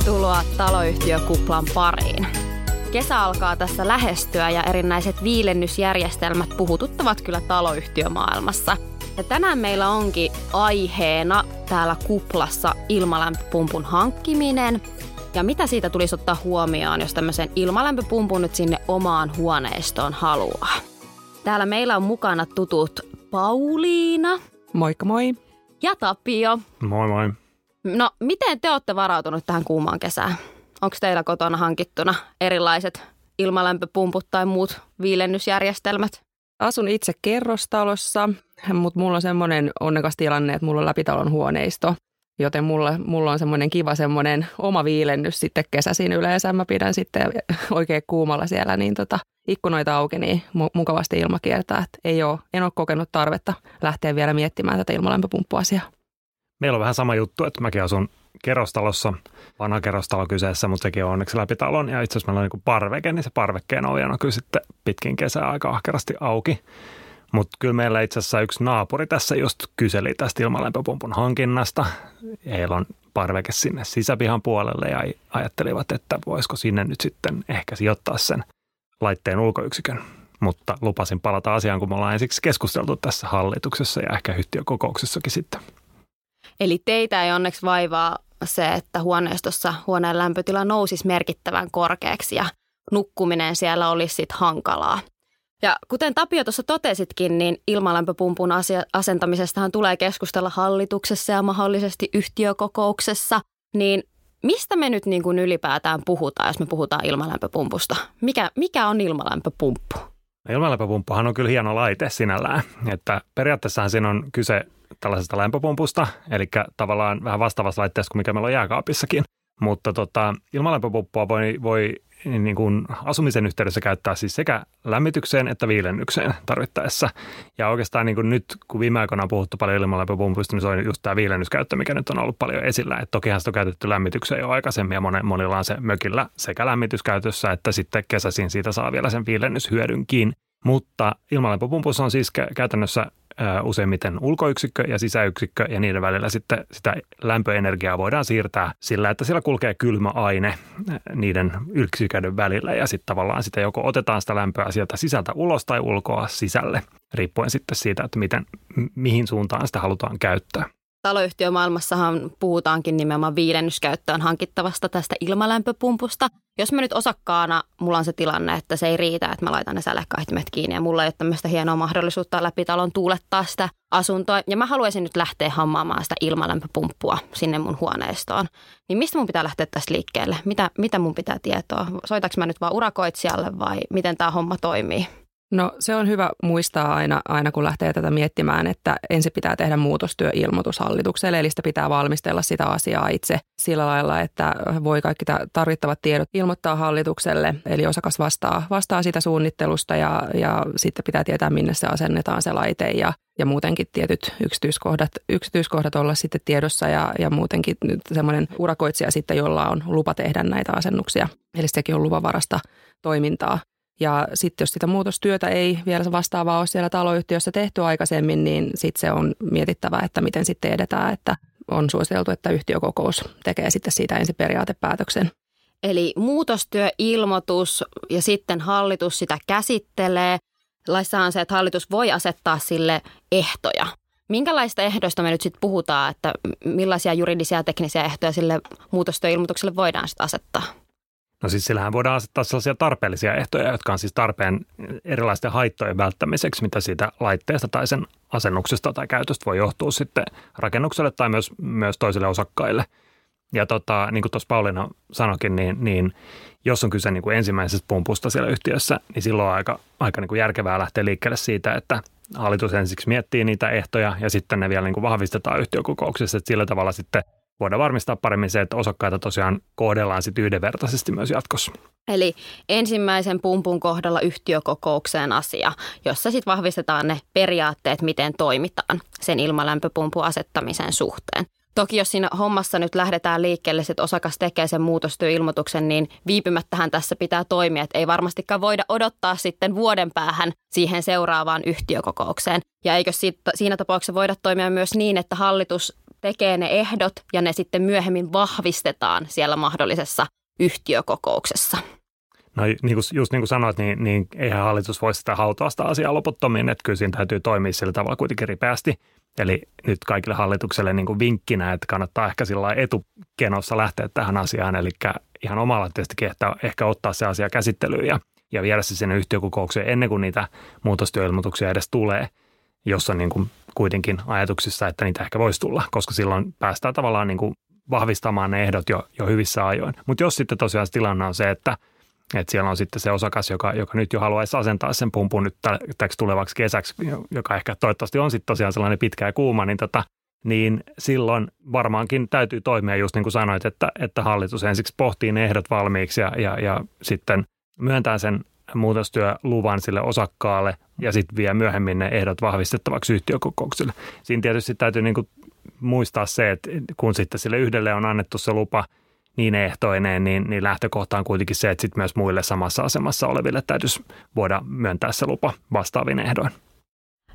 Tervetuloa taloyhtiökuplan pariin. Kesä alkaa tässä lähestyä ja erinäiset viilennysjärjestelmät puhututtavat kyllä taloyhtiömaailmassa. Ja tänään meillä onkin aiheena täällä kuplassa ilmalämpöpumpun hankkiminen ja mitä siitä tulisi ottaa huomioon, jos tämmöisen ilmalämpöpumpun nyt sinne omaan huoneistoon haluaa. Täällä meillä on mukana tutut Pauliina. Moikka moi. Ja Tapio. Moi moi. No, miten te olette varautunut tähän kuumaan kesään? Onko teillä kotona hankittuna erilaiset ilmalämpöpumput tai muut viilennysjärjestelmät? Asun itse kerrostalossa, mutta mulla on semmoinen onnekas tilanne, että mulla on läpitalon huoneisto. Joten mulla, mulla on semmoinen kiva semmoinen oma viilennys sitten kesäisin yleensä. Mä pidän sitten oikein kuumalla siellä, niin tota, ikkunoita auki, niin mukavasti ilma kiertää. Et ei ole, en ole kokenut tarvetta lähteä vielä miettimään tätä ilmalämpöpumppuasiaa. Meillä on vähän sama juttu, että mäkin asun kerrostalossa, vanha kerrostalo kyseessä, mutta sekin on onneksi läpi talon. Ja itse asiassa meillä on niin parveke, niin se parvekkeen ovi on kyllä sitten pitkin kesää aika ahkerasti auki. Mutta kyllä meillä itse asiassa yksi naapuri tässä just kyseli tästä ilmalämpöpumpun hankinnasta. Heillä on parveke sinne sisäpihan puolelle ja ajattelivat, että voisiko sinne nyt sitten ehkä sijoittaa sen laitteen ulkoyksikön. Mutta lupasin palata asiaan, kun me ollaan ensiksi keskusteltu tässä hallituksessa ja ehkä yhtiökokouksessakin sitten. Eli teitä ei onneksi vaivaa se, että huoneistossa huoneen lämpötila nousisi merkittävän korkeaksi ja nukkuminen siellä olisi sitten hankalaa. Ja kuten Tapio tuossa totesitkin, niin ilmalämpöpumpun asia- asentamisestahan tulee keskustella hallituksessa ja mahdollisesti yhtiökokouksessa. Niin mistä me nyt niin kuin ylipäätään puhutaan, jos me puhutaan ilmalämpöpumpusta? Mikä, mikä on ilmalämpöpumppu? Ilmalämpöpumppuhan on kyllä hieno laite sinällään. Että periaatteessahan siinä on kyse tällaisesta lämpöpumpusta, eli tavallaan vähän vastaavassa laitteessa kuin mikä meillä on jääkaapissakin. Mutta tota, ilmalämpöpumppua voi, voi niin kuin asumisen yhteydessä käyttää siis sekä lämmitykseen että viilennykseen tarvittaessa. Ja oikeastaan niin kuin nyt, kun viime aikoina on puhuttu paljon ilmalämpöpumpuista, niin se on just tämä viilennyskäyttö, mikä nyt on ollut paljon esillä. Et tokihan sitä on käytetty lämmitykseen jo aikaisemmin ja monilla on se mökillä sekä lämmityskäytössä että sitten kesäisin siitä saa vielä sen viilennyshyödynkin. Mutta ilmalämpöpumpussa on siis käytännössä useimmiten ulkoyksikkö ja sisäyksikkö ja niiden välillä sitten sitä lämpöenergiaa voidaan siirtää sillä, että siellä kulkee kylmä aine niiden yksiköiden välillä ja sitten tavallaan sitä joko otetaan sitä lämpöä sieltä sisältä ulos tai ulkoa sisälle, riippuen sitten siitä, että miten, mihin suuntaan sitä halutaan käyttää. Taloyhtiömaailmassahan puhutaankin nimenomaan viidennyskäyttöön hankittavasta tästä ilmalämpöpumpusta. Jos mä nyt osakkaana, mulla on se tilanne, että se ei riitä, että mä laitan ne sälekkaihtimet kiinni ja mulla ei ole tämmöistä hienoa mahdollisuutta läpi talon tuulettaa sitä asuntoa. Ja mä haluaisin nyt lähteä hammaamaan sitä ilmalämpöpumppua sinne mun huoneistoon. Niin mistä mun pitää lähteä tästä liikkeelle? Mitä, mitä mun pitää tietoa? Soitaks mä nyt vaan urakoitsijalle vai miten tämä homma toimii? No se on hyvä muistaa aina, aina kun lähtee tätä miettimään, että ensin pitää tehdä muutostyöilmoitus hallitukselle, eli sitä pitää valmistella sitä asiaa itse sillä lailla, että voi kaikki tarvittavat tiedot ilmoittaa hallitukselle, eli osakas vastaa, vastaa sitä suunnittelusta ja, ja sitten pitää tietää, minne se asennetaan se laite ja, ja muutenkin tietyt yksityiskohdat, yksityiskohdat olla sitten tiedossa ja, ja muutenkin nyt semmoinen urakoitsija sitten, jolla on lupa tehdä näitä asennuksia. Eli sekin on luvanvarasta toimintaa. Ja sitten jos sitä muutostyötä ei vielä vastaavaa ole siellä taloyhtiössä tehty aikaisemmin, niin sitten se on mietittävä, että miten sitten edetään, että on suositeltu, että yhtiökokous tekee sitten siitä ensin periaatepäätöksen. Eli muutostyöilmoitus ja sitten hallitus sitä käsittelee. Laissa on se, että hallitus voi asettaa sille ehtoja. Minkälaista ehdoista me nyt sitten puhutaan, että millaisia juridisia ja teknisiä ehtoja sille muutostyöilmoitukselle voidaan sitten asettaa? No siis sillähän voidaan asettaa sellaisia tarpeellisia ehtoja, jotka on siis tarpeen erilaisten haittojen välttämiseksi, mitä siitä laitteesta tai sen asennuksesta tai käytöstä voi johtua sitten rakennukselle tai myös, myös toisille osakkaille. Ja tota, niin kuin tuossa Pauliina sanokin, niin, niin jos on kyse niin kuin ensimmäisestä pumpusta siellä yhtiössä, niin silloin on aika, aika niin kuin järkevää lähteä liikkeelle siitä, että hallitus ensiksi miettii niitä ehtoja ja sitten ne vielä niin kuin vahvistetaan yhtiökokouksessa, että sillä tavalla sitten – voidaan varmistaa paremmin se, että osakkaita tosiaan kohdellaan sitten yhdenvertaisesti myös jatkossa. Eli ensimmäisen pumpun kohdalla yhtiökokoukseen asia, jossa sitten vahvistetaan ne periaatteet, miten toimitaan sen ilmalämpöpumpun asettamisen suhteen. Toki jos siinä hommassa nyt lähdetään liikkeelle, että osakas tekee sen muutostyöilmoituksen, niin viipymättähän tässä pitää toimia. Että ei varmastikaan voida odottaa sitten vuoden päähän siihen seuraavaan yhtiökokoukseen. Ja eikö siitä, siinä tapauksessa voida toimia myös niin, että hallitus tekee ne ehdot ja ne sitten myöhemmin vahvistetaan siellä mahdollisessa yhtiökokouksessa. No niin kuin, just niin kuin sanoit, niin, niin eihän hallitus voi sitä hautoa sitä asiaa loputtomiin, että kyllä siinä täytyy toimia sillä tavalla kuitenkin ripeästi. Eli nyt kaikille hallitukselle niin kuin vinkkinä, että kannattaa ehkä sillä etukenossa lähteä tähän asiaan, eli ihan omalla tietysti ehkä, ehkä ottaa se asia käsittelyyn ja, ja viedä se sinne yhtiökokoukseen ennen kuin niitä muutostyöilmoituksia edes tulee, jossa niin kuin kuitenkin ajatuksissa, että niitä ehkä voisi tulla, koska silloin päästään tavallaan niin kuin vahvistamaan ne ehdot jo, jo hyvissä ajoin. Mutta jos sitten tosiaan tilanne on se, että – että siellä on sitten se osakas, joka, joka nyt jo haluaisi asentaa sen pumpun nyt täksi tulevaksi kesäksi, joka ehkä toivottavasti on sitten tosiaan sellainen pitkä ja kuuma, niin, tota, niin silloin varmaankin täytyy toimia just niin kuin sanoit, että, että hallitus ensiksi pohtii ne ehdot valmiiksi ja, ja, ja sitten myöntää sen muutostyöluvan sille osakkaalle ja sitten vie myöhemmin ne ehdot vahvistettavaksi yhtiökokoukselle. Siinä tietysti täytyy niin kuin muistaa se, että kun sitten sille yhdelle on annettu se lupa – niin ehtoineen, niin, niin lähtökohta on kuitenkin se, että sitten myös muille samassa asemassa oleville täytyisi voida myöntää se lupa vastaavin ehdoin.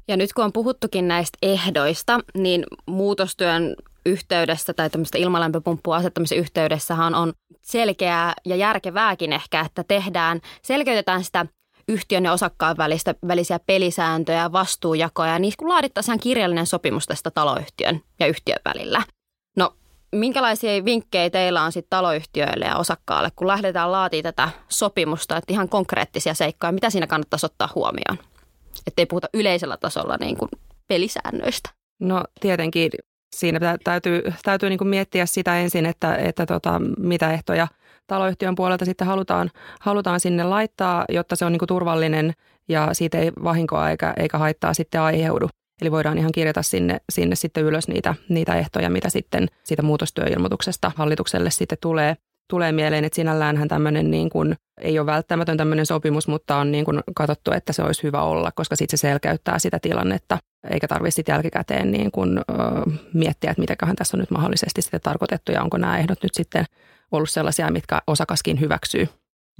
Ja nyt kun on puhuttukin näistä ehdoista, niin muutostyön yhteydessä tai tämmöistä ilmalämpöpumppua asettamisen yhteydessähän on selkeää ja järkevääkin ehkä, että tehdään, selkeytetään sitä yhtiön ja osakkaan välistä, välisiä pelisääntöjä, vastuujakoja ja kun laadittaisiin kirjallinen sopimus tästä taloyhtiön ja yhtiön välillä. No minkälaisia vinkkejä teillä on sitten taloyhtiöille ja osakkaalle, kun lähdetään laatimaan tätä sopimusta, että ihan konkreettisia seikkoja, mitä siinä kannattaisi ottaa huomioon? Että ei puhuta yleisellä tasolla niin kuin pelisäännöistä. No tietenkin siinä täytyy, täytyy niin kuin miettiä sitä ensin, että, että tota, mitä ehtoja taloyhtiön puolelta sitten halutaan, halutaan sinne laittaa, jotta se on niin kuin turvallinen ja siitä ei vahinkoa eikä, eikä haittaa sitten aiheudu. Eli voidaan ihan kirjata sinne, sinne sitten ylös niitä, niitä ehtoja, mitä sitten siitä muutostyöilmoituksesta hallitukselle sitten tulee, tulee mieleen, että sinälläänhän tämmöinen niin kuin, ei ole välttämätön tämmöinen sopimus, mutta on niin kuin katsottu, että se olisi hyvä olla, koska sitten se selkeyttää sitä tilannetta, eikä tarvitse sitten jälkikäteen niin kuin, ö, miettiä, että mitäköhän tässä on nyt mahdollisesti sitten tarkoitettu ja onko nämä ehdot nyt sitten ollut sellaisia, mitkä osakaskin hyväksyy.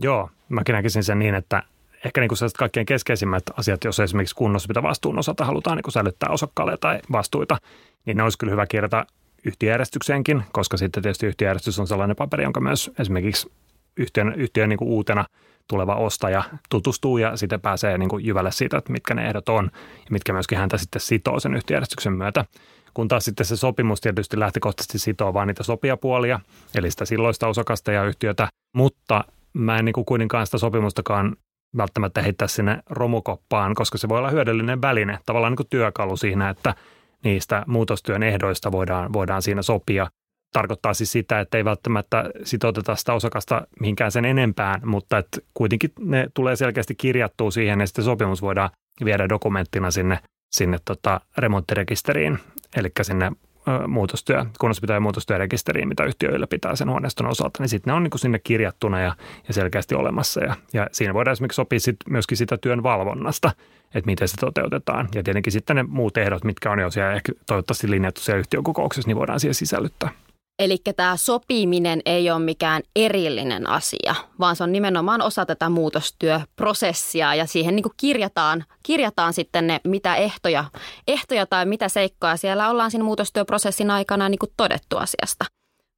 Joo, mäkin näkisin sen niin, että ehkä niin kuin sellaiset kaikkein keskeisimmät asiat, jos esimerkiksi kunnossapito vastuun osalta halutaan niin kuin säilyttää osakkaalle tai vastuita, niin ne olisi kyllä hyvä kirjata yhtiöjärjestykseenkin, koska sitten tietysti yhtiöjärjestys on sellainen paperi, jonka myös esimerkiksi yhtiön, yhtiön niin kuin uutena tuleva ostaja tutustuu ja sitten pääsee niin kuin jyvälle siitä, että mitkä ne ehdot on ja mitkä myöskin häntä sitten sitoo sen yhtiöjärjestyksen myötä. Kun taas sitten se sopimus tietysti lähtökohtaisesti sitoo vain niitä sopijapuolia, eli sitä silloista osakasta ja yhtiötä, mutta mä en niin kuin kuitenkaan sitä sopimustakaan välttämättä heittää sinne romukoppaan, koska se voi olla hyödyllinen väline, tavallaan niin kuin työkalu siinä, että niistä muutostyön ehdoista voidaan, voidaan siinä sopia. Tarkoittaa siis sitä, että ei välttämättä sitouteta sitä osakasta mihinkään sen enempään, mutta että kuitenkin ne tulee selkeästi kirjattua siihen ja sitten sopimus voidaan viedä dokumenttina sinne, sinne tota remonttirekisteriin, eli sinne muutostyö, kunnossapito- ja muutostyörekisteriin, mitä yhtiö ylläpitää sen huoneiston osalta, niin sitten ne on niin kuin sinne kirjattuna ja, ja selkeästi olemassa. Ja, ja siinä voidaan esimerkiksi sopia sit myöskin sitä työn valvonnasta, että miten se toteutetaan. Ja tietenkin sitten ne muut ehdot, mitkä on jo siellä ehkä toivottavasti linjattu siellä yhtiökokouksessa, niin voidaan siihen sisällyttää. Eli tämä sopiminen ei ole mikään erillinen asia, vaan se on nimenomaan osa tätä muutostyöprosessia ja siihen niin kuin kirjataan, kirjataan sitten ne, mitä ehtoja, ehtoja tai mitä seikkoja siellä ollaan siinä muutostyöprosessin aikana niin kuin todettu asiasta.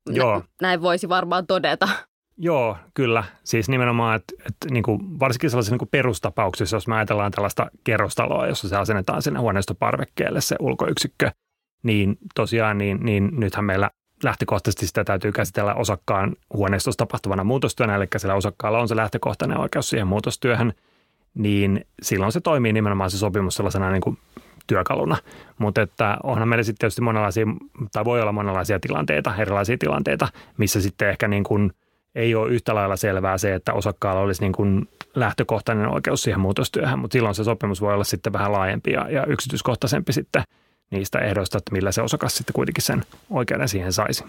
Joo. Näin voisi varmaan todeta. Joo, kyllä. Siis nimenomaan, että, että niin kuin varsinkin sellaisissa niin kuin perustapauksissa, jos me ajatellaan tällaista kerrostaloa, jossa se asennetaan sinne huoneistoparvekkeelle se ulkoyksikkö, niin tosiaan niin, niin nythän meillä lähtökohtaisesti sitä täytyy käsitellä osakkaan huoneistossa tapahtuvana muutostyönä, eli sillä osakkaalla on se lähtökohtainen oikeus siihen muutostyöhön, niin silloin se toimii nimenomaan se sopimus sellaisena niin kuin työkaluna. Mutta että onhan meillä sitten tietysti monenlaisia, tai voi olla monenlaisia tilanteita, erilaisia tilanteita, missä sitten ehkä niin kuin ei ole yhtä lailla selvää se, että osakkaalla olisi niin kuin lähtökohtainen oikeus siihen muutostyöhön, mutta silloin se sopimus voi olla sitten vähän laajempi ja, ja yksityiskohtaisempi sitten – niistä ehdoista, että millä se osakas sitten kuitenkin sen oikeuden siihen saisi.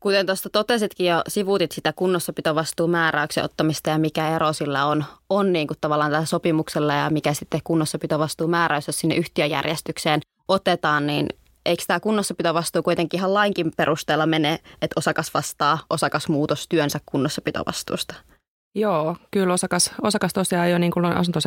Kuten tuosta totesitkin jo, sivuutit sitä kunnossapitovastuumääräyksen ottamista ja mikä ero sillä on, on niin kuin tavallaan tällä sopimuksella ja mikä sitten kunnossapitovastuumääräys, jos sinne yhtiöjärjestykseen otetaan, niin eikö tämä kunnossapitovastuu kuitenkin ihan lainkin perusteella mene, että osakas vastaa osakasmuutostyönsä kunnossapitovastuusta? Joo, kyllä osakas, osakas tosiaan jo niin kuin asunto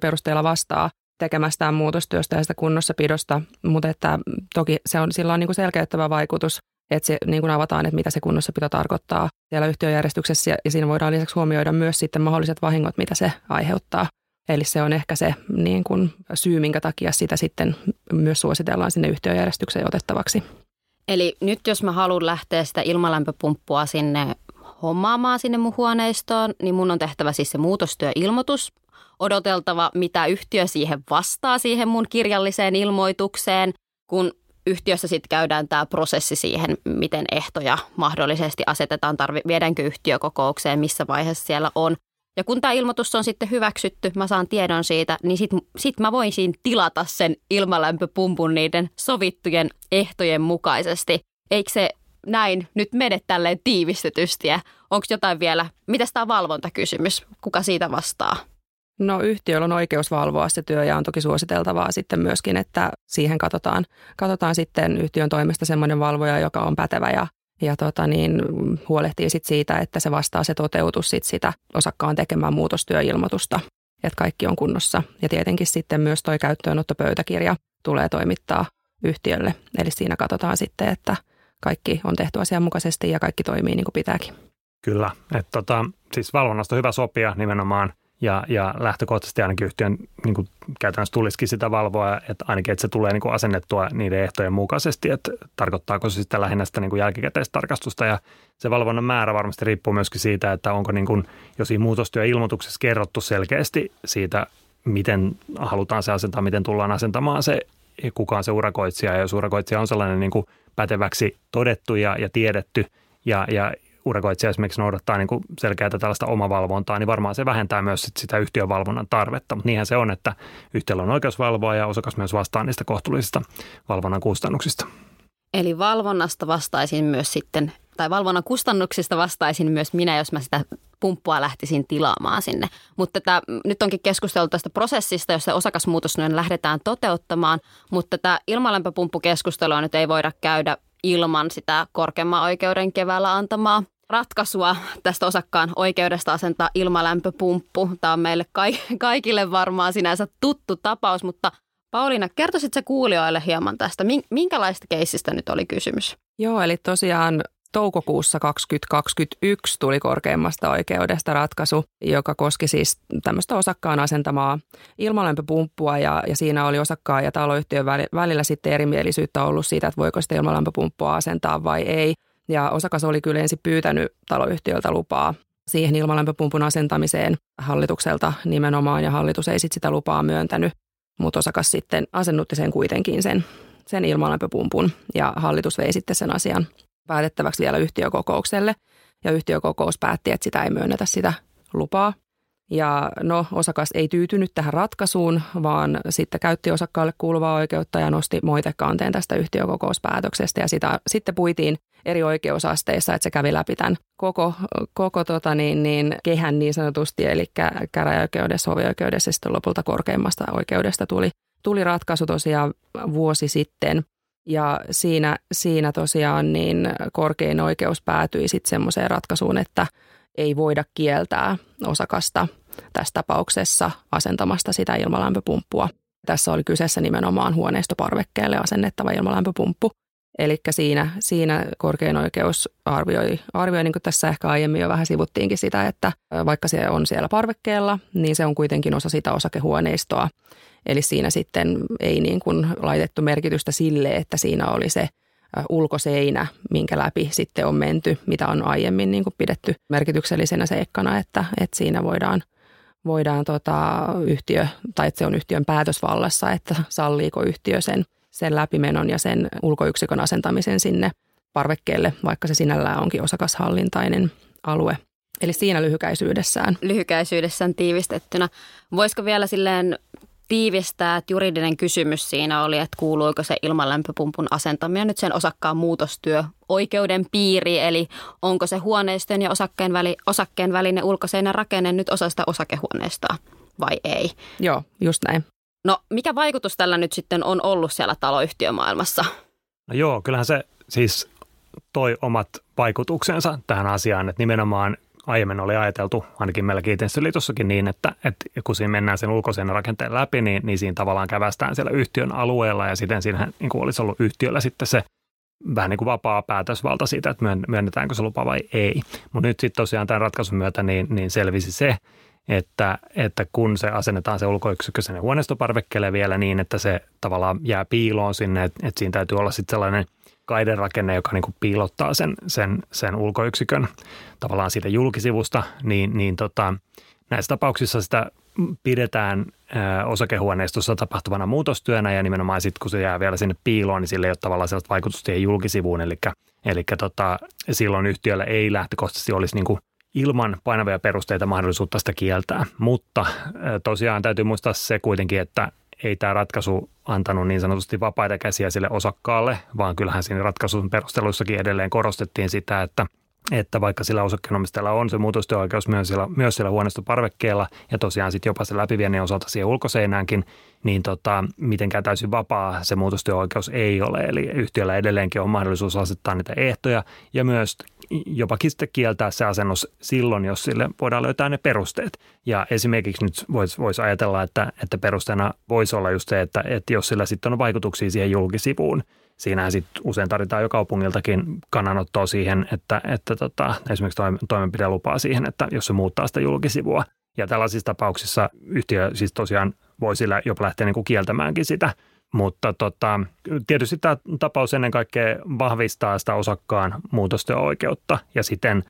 perusteella vastaa tekemästään muutostyöstä ja sitä kunnossapidosta, mutta että toki se on, sillä on niin kuin selkeyttävä vaikutus, että se niin kuin avataan, että mitä se kunnossapito tarkoittaa siellä yhtiöjärjestyksessä ja siinä voidaan lisäksi huomioida myös sitten mahdolliset vahingot, mitä se aiheuttaa. Eli se on ehkä se niin kuin syy, minkä takia sitä sitten myös suositellaan sinne yhtiöjärjestykseen otettavaksi. Eli nyt jos mä haluan lähteä sitä ilmalämpöpumppua sinne hommaamaan sinne mun huoneistoon, niin mun on tehtävä siis se muutostyöilmoitus, odoteltava, mitä yhtiö siihen vastaa siihen mun kirjalliseen ilmoitukseen, kun yhtiössä sitten käydään tämä prosessi siihen, miten ehtoja mahdollisesti asetetaan, tarvi, viedäänkö yhtiökokoukseen, missä vaiheessa siellä on. Ja kun tämä ilmoitus on sitten hyväksytty, mä saan tiedon siitä, niin sitten sit mä voisin tilata sen ilmalämpöpumpun niiden sovittujen ehtojen mukaisesti. Eikö se näin nyt mene tälleen tiivistetysti onko jotain vielä, mitä tämä valvontakysymys, kuka siitä vastaa? No yhtiöllä on oikeus valvoa se työ ja on toki suositeltavaa sitten myöskin, että siihen katsotaan, katsotaan sitten yhtiön toimesta semmoinen valvoja, joka on pätevä ja, ja tota niin, huolehtii sit siitä, että se vastaa se toteutus sit sitä osakkaan tekemään muutostyöilmoitusta, että kaikki on kunnossa. Ja tietenkin sitten myös toi käyttöönottopöytäkirja tulee toimittaa yhtiölle, eli siinä katsotaan sitten, että kaikki on tehty asianmukaisesti ja kaikki toimii niin kuin pitääkin. Kyllä, että tota, siis valvonnasta on hyvä sopia nimenomaan – ja, ja lähtökohtaisesti ainakin yhtiön niin kuin käytännössä tulisikin sitä valvoa, että ainakin että se tulee niin kuin asennettua niiden ehtojen mukaisesti, että tarkoittaako se sitä lähinnä sitä niin kuin jälkikäteistarkastusta ja se valvonnan määrä varmasti riippuu myöskin siitä, että onko niin kuin, jos muutostyöilmoituksessa kerrottu selkeästi siitä, miten halutaan se asentaa, miten tullaan asentamaan se, kuka on se urakoitsija. Ja jos urakoitsija on sellainen niin kuin päteväksi todettu ja, ja tiedetty ja, ja urakoitsija esimerkiksi noudattaa niin kuin selkeää tällaista omavalvontaa, niin varmaan se vähentää myös sit sitä yhtiön valvonnan tarvetta. Mutta niinhän se on, että yhtiöllä on oikeus valvoa ja osakas myös vastaa niistä kohtuullisista valvonnan kustannuksista. Eli valvonnasta vastaisin myös sitten, tai valvonnan kustannuksista vastaisin myös minä, jos mä sitä pumppua lähtisin tilaamaan sinne. Mutta tätä, nyt onkin keskusteltu tästä prosessista, jossa osakasmuutos nyt lähdetään toteuttamaan, mutta tätä ilmalämpöpumppukeskustelua nyt ei voida käydä ilman sitä korkeamman oikeuden keväällä antamaa ratkaisua tästä osakkaan oikeudesta asentaa ilmalämpöpumppu. Tämä on meille kaikille varmaan sinänsä tuttu tapaus, mutta Pauliina, kertoisit se kuulijoille hieman tästä. Minkälaista keissistä nyt oli kysymys? Joo, eli tosiaan toukokuussa 2021 tuli korkeimmasta oikeudesta ratkaisu, joka koski siis tämmöistä osakkaan asentamaa ilmalämpöpumppua ja, ja siinä oli osakkaan ja taloyhtiön välillä sitten erimielisyyttä ollut siitä, että voiko sitä ilmalämpöpumppua asentaa vai ei. Ja osakas oli kyllä ensin pyytänyt taloyhtiöltä lupaa siihen ilmalämpöpumpun asentamiseen hallitukselta nimenomaan ja hallitus ei sitten sitä lupaa myöntänyt, mutta osakas sitten asennutti sen kuitenkin sen, sen ilmalämpöpumpun ja hallitus vei sitten sen asian päätettäväksi vielä yhtiökokoukselle. Ja yhtiökokous päätti, että sitä ei myönnetä sitä lupaa. Ja no, osakas ei tyytynyt tähän ratkaisuun, vaan sitten käytti osakkaalle kuuluvaa oikeutta ja nosti moitekanteen tästä yhtiökokouspäätöksestä. Ja sitä sitten puitiin eri oikeusasteissa, että se kävi läpi tämän koko, koko tota niin, niin, kehän niin sanotusti, eli käräjäoikeudessa, hovioikeudessa ja sitten lopulta korkeimmasta oikeudesta tuli, tuli ratkaisu tosiaan vuosi sitten – ja siinä, siinä tosiaan niin korkein oikeus päätyi sitten semmoiseen ratkaisuun, että ei voida kieltää osakasta tässä tapauksessa asentamasta sitä ilmalämpöpumppua. Tässä oli kyseessä nimenomaan huoneistoparvekkeelle asennettava ilmalämpöpumppu. Eli siinä, siinä korkein oikeus arvioi, arvioi, niin kuin tässä ehkä aiemmin jo vähän sivuttiinkin sitä, että vaikka se on siellä parvekkeella, niin se on kuitenkin osa sitä osakehuoneistoa. Eli siinä sitten ei niin kuin laitettu merkitystä sille, että siinä oli se ulkoseinä, minkä läpi sitten on menty, mitä on aiemmin niin kuin pidetty merkityksellisenä seikkana, että, että siinä voidaan, voidaan tota yhtiö, tai että se on yhtiön päätösvallassa, että salliiko yhtiö sen, sen läpimenon ja sen ulkoyksikön asentamisen sinne parvekkeelle, vaikka se sinällään onkin osakashallintainen alue. Eli siinä lyhykäisyydessään. Lyhykäisyydessään tiivistettynä. Voisiko vielä silleen tiivistää, että juridinen kysymys siinä oli, että kuuluiko se ilmalämpöpumpun asentaminen nyt sen osakkaan muutostyö oikeuden piiri, eli onko se huoneiston ja osakkeen, väli, osakkeen välinen ulkoseinen rakenne nyt osa sitä osakehuoneesta vai ei? Joo, just näin. No mikä vaikutus tällä nyt sitten on ollut siellä taloyhtiömaailmassa? No joo, kyllähän se siis toi omat vaikutuksensa tähän asiaan, että nimenomaan aiemmin oli ajateltu, ainakin meillä Kiinteistöliitossakin niin, että, että kun siinä mennään sen ulkoisen rakenteen läpi, niin, niin siinä tavallaan kävästään siellä yhtiön alueella ja siten siinä niin kuin olisi ollut yhtiöllä sitten se vähän niin kuin vapaa päätösvalta siitä, että myönnetäänkö se lupa vai ei. Mutta nyt sitten tosiaan tämän ratkaisun myötä niin, niin selvisi se, että, että kun se asennetaan se ulkoyksikkö sinne huoneistoparvekkeelle vielä niin, että se tavallaan jää piiloon sinne, että, että siinä täytyy olla sitten sellainen kaiderakenne, joka niin piilottaa sen, sen, sen ulkoyksikön tavallaan siitä julkisivusta, niin, niin tota, näissä tapauksissa sitä pidetään osakehuoneistossa tapahtuvana muutostyönä ja nimenomaan sitten kun se jää vielä sinne piiloon, niin sillä ei ole tavallaan sellaista vaikutusta siihen julkisivuun, eli, eli tota, silloin yhtiöllä ei lähtökohtaisesti olisi niin kuin ilman painavia perusteita mahdollisuutta sitä kieltää. Mutta tosiaan täytyy muistaa se kuitenkin, että ei tämä ratkaisu antanut niin sanotusti vapaita käsiä sille osakkaalle, vaan kyllähän siinä ratkaisun perusteluissakin edelleen korostettiin sitä, että että vaikka sillä osakkeenomistajalla on se muutostyöoikeus myös siellä, myös siellä huoneistoparvekkeella ja tosiaan sitten jopa se läpiviennin osalta siihen ulkoseinäänkin, niin tota, mitenkään täysin vapaa se muutostyöoikeus ei ole. Eli yhtiöllä edelleenkin on mahdollisuus asettaa niitä ehtoja ja myös sitten kieltää se asennus silloin, jos sille voidaan löytää ne perusteet. Ja esimerkiksi nyt voisi vois ajatella, että, että perusteena voisi olla just se, että, että jos sillä sitten on vaikutuksia siihen julkisivuun, siinähän sitten usein tarvitaan jo kaupungiltakin kannanottoa siihen, että, että tota, esimerkiksi toimenpidelupaa siihen, että jos se muuttaa sitä julkisivua. Ja tällaisissa tapauksissa yhtiö siis tosiaan voi sillä jopa lähteä niin kuin kieltämäänkin sitä. Mutta tota, tietysti tämä tapaus ennen kaikkea vahvistaa sitä osakkaan muutostyöoikeutta ja siten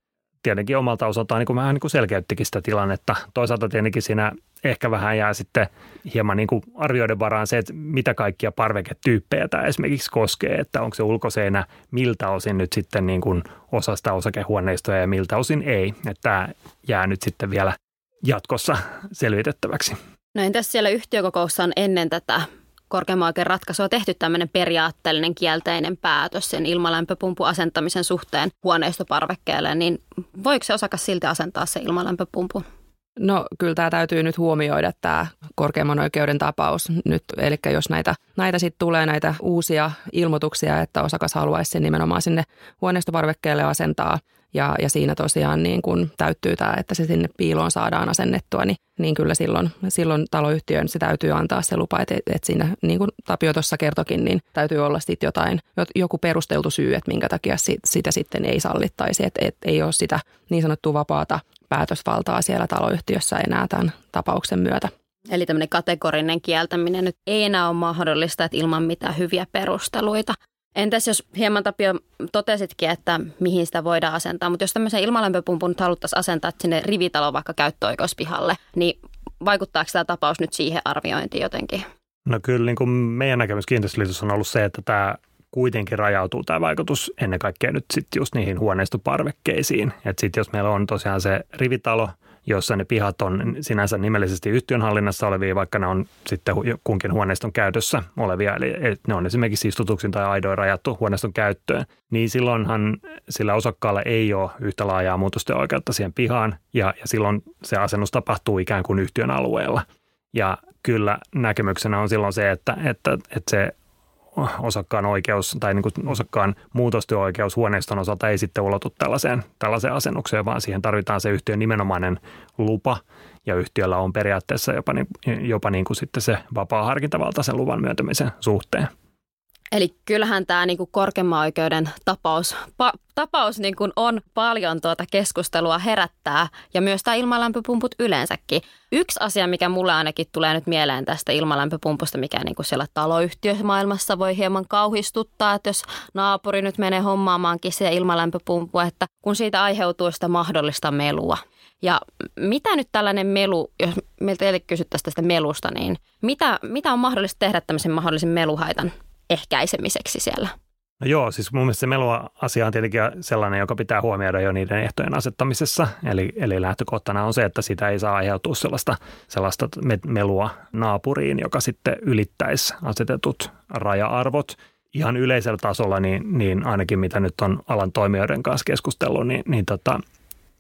tietenkin omalta osaltaan niin kuin vähän niin kuin selkeyttikin sitä tilannetta. Toisaalta tietenkin siinä ehkä vähän jää sitten hieman niin kuin arvioiden varaan se, että mitä kaikkia parveketyyppejä tämä esimerkiksi koskee, että onko se ulkoseinä miltä osin nyt sitten niin kuin osa sitä ja miltä osin ei. Että tämä jää nyt sitten vielä jatkossa selvitettäväksi. No entäs siellä yhtiökokoussa on ennen tätä korkeimman oikeuden ratkaisua tehty tämmöinen periaatteellinen kielteinen päätös sen ilmalämpöpumpun asentamisen suhteen huoneistoparvekkeelle, niin voiko se osakas silti asentaa se ilmalämpöpumpun? No kyllä tämä täytyy nyt huomioida tämä korkeimman oikeuden tapaus nyt. Eli jos näitä, näitä sitten tulee näitä uusia ilmoituksia, että osakas haluaisi sen nimenomaan sinne huoneistoparvekkeelle asentaa ja, ja siinä tosiaan niin kun täyttyy tämä, että se sinne piiloon saadaan asennettua, niin, niin kyllä silloin, silloin taloyhtiön se täytyy antaa se lupa, että, että siinä niin kuin Tapio tuossa kertokin, niin täytyy olla sitten jotain, joku perusteltu syy, että minkä takia sitä sitten ei sallittaisi, että, että ei ole sitä niin sanottua vapaata päätösvaltaa siellä taloyhtiössä enää tämän tapauksen myötä. Eli tämmöinen kategorinen kieltäminen nyt ei enää ole mahdollista, että ilman mitään hyviä perusteluita. Entäs jos hieman Tapio totesitkin, että mihin sitä voidaan asentaa, mutta jos tämmöisen ilmalämpöpumpun nyt haluttaisiin asentaa sinne rivitalo vaikka käyttöoikeuspihalle, niin vaikuttaako tämä tapaus nyt siihen arviointiin jotenkin? No kyllä niin kuin meidän näkemys kiinteistöliitossa on ollut se, että tämä kuitenkin rajautuu tämä vaikutus ennen kaikkea nyt sitten just niihin huoneistoparvekkeisiin. Että sitten jos meillä on tosiaan se rivitalo, jossa ne pihat on sinänsä nimellisesti yhtiön hallinnassa olevia, vaikka ne on sitten kunkin huoneiston käytössä olevia, eli ne on esimerkiksi istutuksin tai aidoin rajattu huoneiston käyttöön, niin silloinhan sillä osakkaalla ei ole yhtä laajaa muutosten oikeutta siihen pihaan, ja, ja silloin se asennus tapahtuu ikään kuin yhtiön alueella. Ja kyllä näkemyksenä on silloin se, että, että, että se osakkaan oikeus tai niin kuin osakkaan muutostyöoikeus huoneiston osalta ei sitten ulotu tällaiseen, tällaiseen asennukseen, vaan siihen tarvitaan se yhtiön nimenomainen lupa ja yhtiöllä on periaatteessa jopa, niin, jopa niin kuin sitten se vapaa harkintavalta sen luvan myöntämisen suhteen. Eli kyllähän tämä niin kuin korkeimman oikeuden tapaus, pa, tapaus niin kuin on paljon tuota keskustelua herättää ja myös tämä ilmalämpöpumput yleensäkin. Yksi asia, mikä mulle ainakin tulee nyt mieleen tästä ilmalämpöpumpusta, mikä niin kuin siellä taloyhtiömaailmassa voi hieman kauhistuttaa, että jos naapuri nyt menee hommaamaankin se ilmalämpöpumpu, että kun siitä aiheutuu sitä mahdollista melua. Ja mitä nyt tällainen melu, jos meiltä teille kysyttäisiin tästä melusta, niin mitä, mitä on mahdollista tehdä tämmöisen mahdollisen meluhaitan ehkäisemiseksi siellä? No joo, siis mun mielestä se melua-asia on tietenkin sellainen, joka pitää huomioida jo niiden ehtojen asettamisessa. Eli, eli lähtökohtana on se, että sitä ei saa aiheutua sellaista, sellaista melua naapuriin, joka sitten ylittäisi asetetut raja-arvot. Ihan yleisellä tasolla, niin, niin ainakin mitä nyt on alan toimijoiden kanssa keskustellut, niin, niin tota,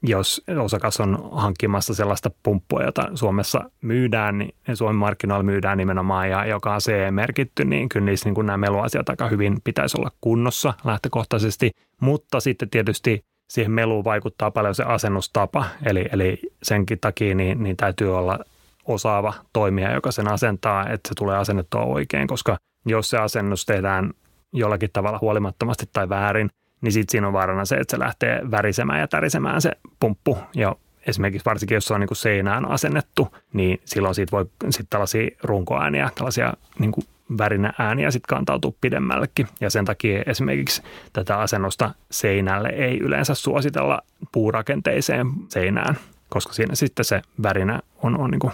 jos osakas on hankkimassa sellaista pumppua, jota Suomessa myydään, niin Suomen markkinoilla myydään nimenomaan ja joka on CE-merkitty, niin kyllä niissä niin kuin nämä meluasiat aika hyvin pitäisi olla kunnossa lähtökohtaisesti. Mutta sitten tietysti siihen meluun vaikuttaa paljon se asennustapa, eli, eli senkin takia niin, niin täytyy olla osaava toimija, joka sen asentaa, että se tulee asennettua oikein, koska jos se asennus tehdään jollakin tavalla huolimattomasti tai väärin, niin sitten siinä on vaarana se, että se lähtee värisemään ja tärisemään se pumppu ja esimerkiksi varsinkin jos se on niin kuin seinään asennettu, niin silloin siitä voi sitten tällaisia runkoääniä, tällaisia niin kuin värinä ääniä sitten kantautuu pidemmällekin. Ja sen takia esimerkiksi tätä asennosta seinälle ei yleensä suositella puurakenteiseen seinään, koska siinä sitten se värinä on, on niin kuin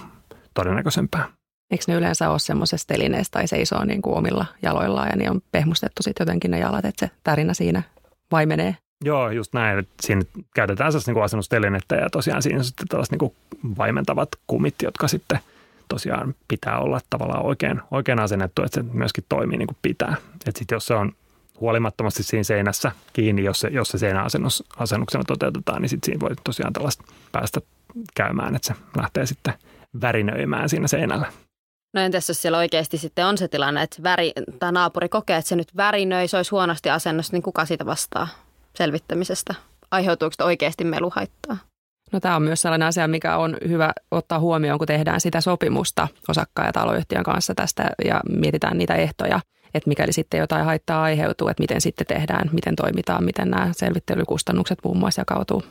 todennäköisempää. Eikö ne yleensä ole semmoisessa telineessä tai seisoo niin kuin omilla jaloillaan ja niin on pehmustettu sitten jotenkin ne jalat, että se tärinä siinä vaimenee? Joo, just näin. Siinä käytetään sellaista niin asennustelinettä ja tosiaan siinä on sitten tällaiset niin vaimentavat kumit, jotka sitten tosiaan pitää olla tavallaan oikein, oikein asennettu, että se myöskin toimii niin kuin pitää. Että sitten jos se on huolimattomasti siinä seinässä kiinni, jos se, jos se seinäasennus asennuksena toteutetaan, niin sitten siinä voi tosiaan tällaista päästä käymään, että se lähtee sitten värinöimään siinä seinällä. No entäs jos siellä oikeasti sitten on se tilanne, että väri, tai naapuri kokee, että se nyt värinöi, se olisi huonosti asennossa, niin kuka siitä vastaa selvittämisestä? Aiheutuuko oikeasti meluhaittaa? No tämä on myös sellainen asia, mikä on hyvä ottaa huomioon, kun tehdään sitä sopimusta osakkaan ja taloyhtiön kanssa tästä ja mietitään niitä ehtoja, että mikäli sitten jotain haittaa aiheutuu, että miten sitten tehdään, miten toimitaan, miten nämä selvittelykustannukset muun muassa jakautuu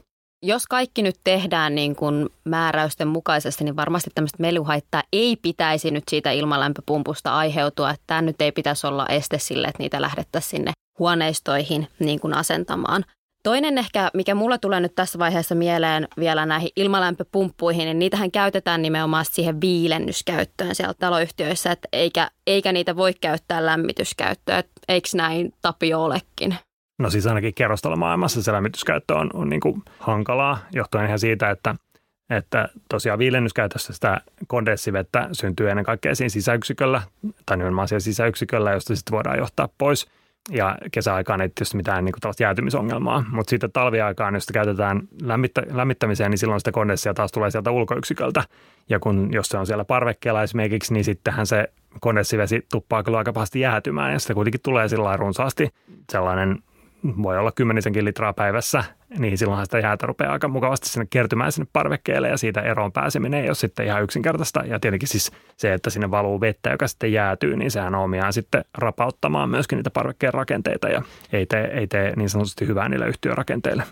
jos kaikki nyt tehdään niin kuin määräysten mukaisesti, niin varmasti tämmöistä meluhaittaa ei pitäisi nyt siitä ilmalämpöpumpusta aiheutua. Tämä nyt ei pitäisi olla este sille, että niitä lähdettäisiin sinne huoneistoihin niin kuin asentamaan. Toinen ehkä, mikä mulle tulee nyt tässä vaiheessa mieleen vielä näihin ilmalämpöpumppuihin, niin niitähän käytetään nimenomaan siihen viilennyskäyttöön siellä taloyhtiöissä, että eikä, eikä niitä voi käyttää lämmityskäyttöön. Eikö näin Tapio olekin? No siis ainakin kerrostalomaailmassa se lämmityskäyttö on, on niin kuin hankalaa, johtuen ihan siitä, että, että tosiaan viilennyskäytössä sitä kondenssivettä syntyy ennen kaikkea siinä sisäyksiköllä, tai nimenomaan siellä sisäyksiköllä, josta sitten voidaan johtaa pois. Ja kesäaikaan ei tietysti mitään niin kuin jäätymisongelmaa, mutta sitten talviaikaan, jos sitä käytetään lämmittä, lämmittämiseen, niin silloin sitä kondenssia taas tulee sieltä ulkoyksiköltä. Ja kun, jos se on siellä parvekkeella esimerkiksi, niin sittenhän se kondenssivesi tuppaa kyllä aika pahasti jäätymään ja sitä kuitenkin tulee sillä runsaasti sellainen voi olla kymmenisenkin litraa päivässä, niin silloinhan sitä jäätä rupeaa aika mukavasti sinne kertymään sinne parvekkeelle ja siitä eroon pääseminen ei ole sitten ihan yksinkertaista. Ja tietenkin siis se, että sinne valuu vettä, joka sitten jäätyy, niin sehän on omiaan sitten rapauttamaan myöskin niitä parvekkeen rakenteita ja ei tee, ei tee niin sanotusti hyvää niille yhtiörakenteille.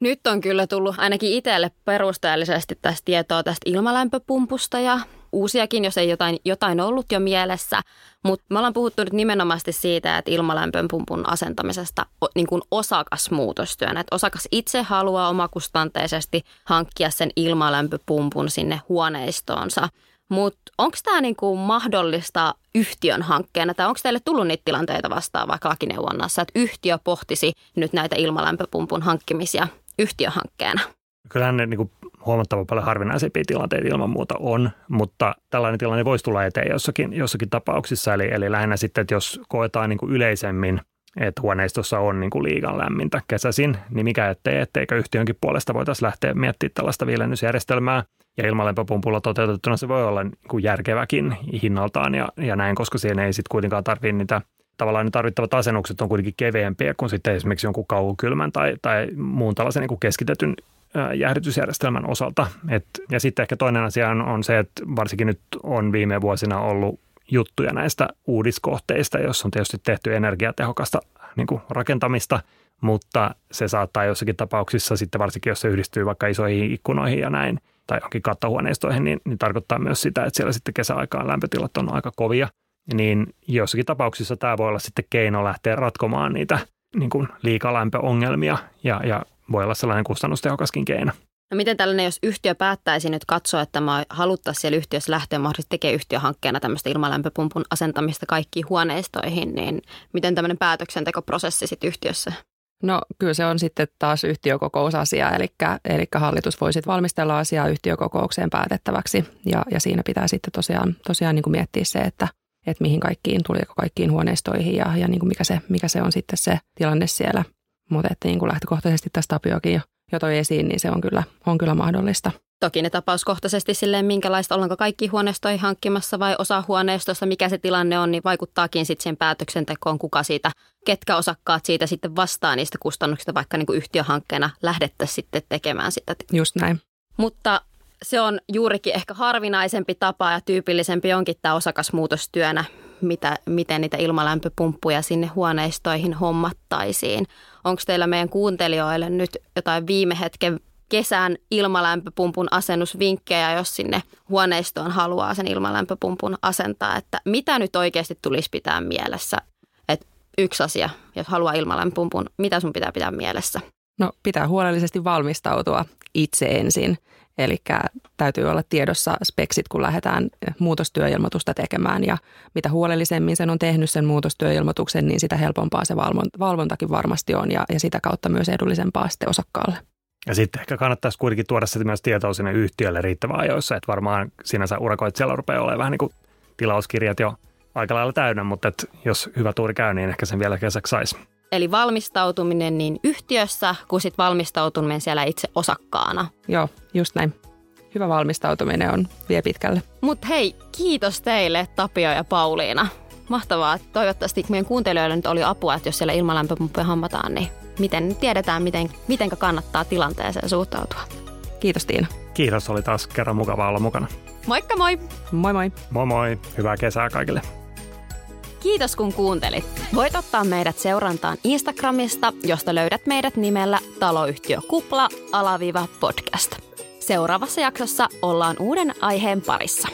Nyt on kyllä tullut ainakin itselle perusteellisesti tästä tietoa tästä ilmalämpöpumpusta ja uusiakin, jos ei jotain, jotain ollut jo mielessä. Mutta me ollaan puhuttu nyt nimenomaan siitä, että ilmalämpöpumpun asentamisesta niin kuin osakasmuutostyönä. Että osakas itse haluaa omakustanteisesti hankkia sen ilmalämpöpumpun sinne huoneistoonsa. Mutta onko tämä niinku mahdollista yhtiön hankkeena tai onko teille tullut niitä tilanteita vastaan vaikka lakineuvonnassa, että yhtiö pohtisi nyt näitä ilmalämpöpumpun hankkimisia yhtiöhankkeena? Kyllähän ne niin kuin huomattavan paljon harvinaisempia tilanteita ilman muuta on, mutta tällainen tilanne voisi tulla eteen jossakin, jossakin tapauksissa. Eli, eli lähinnä sitten, että jos koetaan niin kuin yleisemmin, että huoneistossa on niin kuin liigan lämmintä kesäisin, niin mikä ettei, etteikö yhtiönkin puolesta voitaisiin lähteä miettimään tällaista viilennysjärjestelmää. Ja ilmalämpöpumpulla toteutettuna se voi olla niin kuin järkeväkin hinnaltaan ja, ja näin, koska siinä ei sitten kuitenkaan tarvitse niitä tavallaan ne tarvittavat asennukset on kuitenkin keveämpiä kuin sitten esimerkiksi jonkun kaukukylmän tai, tai muun tällaisen niin kuin keskitetyn jäähdytysjärjestelmän osalta. Et, ja sitten ehkä toinen asia on, on se, että varsinkin nyt on viime vuosina ollut juttuja näistä uudiskohteista, jos on tietysti tehty energiatehokasta niin kuin rakentamista, mutta se saattaa jossakin tapauksissa sitten varsinkin, jos se yhdistyy vaikka isoihin ikkunoihin ja näin, tai johonkin kattohuoneistoihin, niin, niin tarkoittaa myös sitä, että siellä sitten kesäaikaan lämpötilat on aika kovia, niin jossakin tapauksissa tämä voi olla sitten keino lähteä ratkomaan niitä niin kuin liikalämpöongelmia ja, ja voi olla sellainen kustannustehokaskin keino. No miten tällainen, jos yhtiö päättäisi nyt katsoa, että mä haluttaisiin siellä yhtiössä lähteä mahdollisesti tekemään yhtiöhankkeena tämmöistä ilmalämpöpumpun asentamista kaikkiin huoneistoihin, niin miten tämmöinen päätöksentekoprosessi sitten yhtiössä? No kyllä se on sitten taas yhtiökokousasia, eli, eli hallitus voi sitten valmistella asiaa yhtiökokoukseen päätettäväksi ja, ja siinä pitää sitten tosiaan, tosiaan niin kuin miettiä se, että, että mihin kaikkiin, tuliko kaikkiin huoneistoihin ja, ja niin kuin mikä, se, mikä se on sitten se tilanne siellä – mutta että niin kuin lähtökohtaisesti tästä Tapiokin jo, jo toi esiin, niin se on kyllä, on kyllä mahdollista. Toki ne tapauskohtaisesti silleen, minkälaista, ollaanko kaikki huoneistoihin hankkimassa vai osa huoneistosta, mikä se tilanne on, niin vaikuttaakin sitten siihen päätöksentekoon, kuka siitä, ketkä osakkaat siitä sitten vastaa niistä kustannuksista, vaikka niin kuin yhtiöhankkeena lähdettäisiin sitten tekemään sitä. Just näin. Mutta se on juurikin ehkä harvinaisempi tapa ja tyypillisempi onkin tämä osakasmuutostyönä, mitä, miten niitä ilmalämpöpumppuja sinne huoneistoihin hommattaisiin. Onko teillä meidän kuuntelijoille nyt jotain viime hetken kesän ilmalämpöpumpun asennusvinkkejä, jos sinne huoneistoon haluaa sen ilmalämpöpumpun asentaa, että mitä nyt oikeasti tulisi pitää mielessä? Että yksi asia, jos haluaa ilmalämpöpumpun, mitä sun pitää pitää mielessä? No pitää huolellisesti valmistautua itse ensin. Eli täytyy olla tiedossa speksit, kun lähdetään muutostyöilmoitusta tekemään. Ja mitä huolellisemmin sen on tehnyt sen muutostyöilmoituksen, niin sitä helpompaa se valvontakin varmasti on ja, ja sitä kautta myös edullisempaa sitten osakkaalle. Ja sitten ehkä kannattaisi kuitenkin tuoda sitten myös tietoa sinne yhtiölle riittävän ajoissa, että varmaan sinänsä urakoitsijalla rupeaa olemaan vähän niin kuin tilauskirjat jo aika lailla täynnä, mutta jos hyvä tuuri käy, niin ehkä sen vielä kesäksi saisi. Eli valmistautuminen niin yhtiössä kuin sitten valmistautuminen siellä itse osakkaana. Joo, just näin. Hyvä valmistautuminen on vie pitkälle. Mutta hei, kiitos teille Tapio ja Pauliina. Mahtavaa. Toivottavasti meidän kuuntelijoille nyt oli apua, että jos siellä ilmalämpöpumppuja hammataan, niin miten tiedetään, miten, miten kannattaa tilanteeseen suhtautua. Kiitos Tiina. Kiitos, oli taas kerran mukava olla mukana. Moikka moi! Moi moi! Moi moi! Hyvää kesää kaikille! Kiitos kun kuuntelit. Voit ottaa meidät seurantaan Instagramista, josta löydät meidät nimellä taloyhtiö Kupla alaviva podcast. Seuraavassa jaksossa ollaan uuden aiheen parissa.